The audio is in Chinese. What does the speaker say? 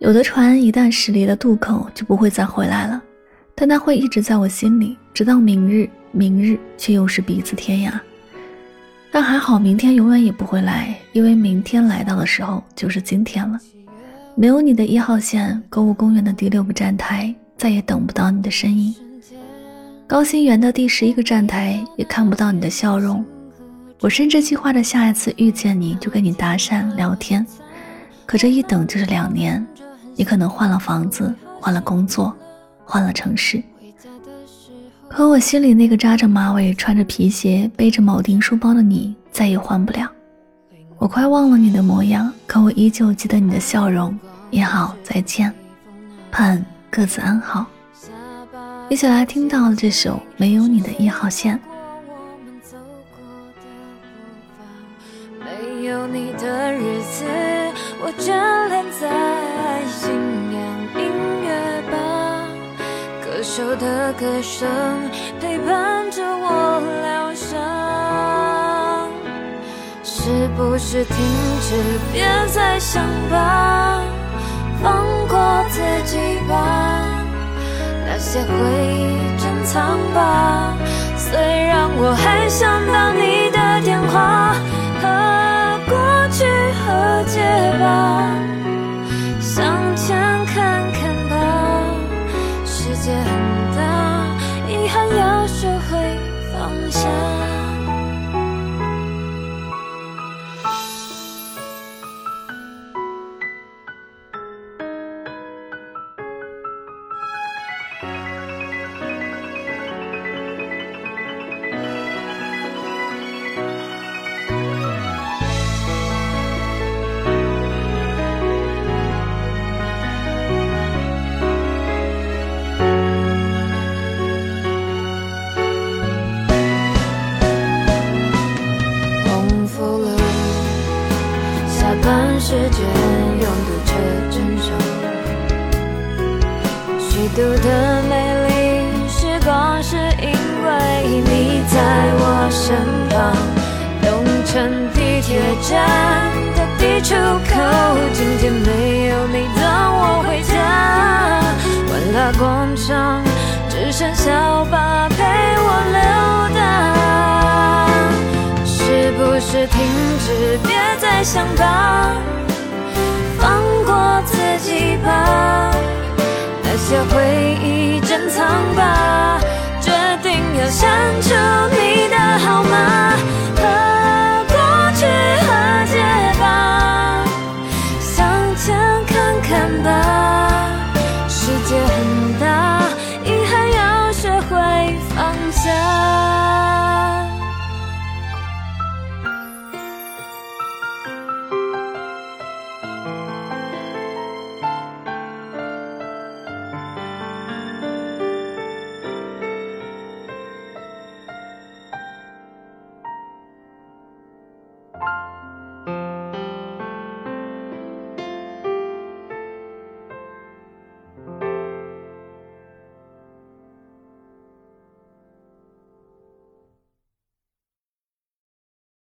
有的船一旦驶离了渡口，就不会再回来了，但它会一直在我心里，直到明日。明日却又是彼此天涯。但还好，明天永远也不会来，因为明天来到的时候就是今天了。没有你的一号线，购物公园的第六个站台再也等不到你的身影。高新园的第十一个站台也看不到你的笑容。我甚至计划着下一次遇见你就跟你搭讪聊天，可这一等就是两年。你可能换了房子，换了工作，换了城市。可我心里那个扎着马尾、穿着皮鞋、背着铆钉书包的你，再也换不了。我快忘了你的模样，可我依旧记得你的笑容。你好，再见，盼各自安好。一起来听到这首《没有你的一号线》。没有你的日子，我眷恋在手的歌声陪伴着我疗伤，是不是停止？别再想吧，放过自己吧，那些回忆珍藏吧。虽然我还想到你的电话和过去和解吧。世界很下。时间拥堵着争手，虚度的美丽时光，是因为你在我身旁。东城地铁站的地出口，今天没有你等我回家。万达广场只剩小巴陪我溜达，是不是停止？再想吧。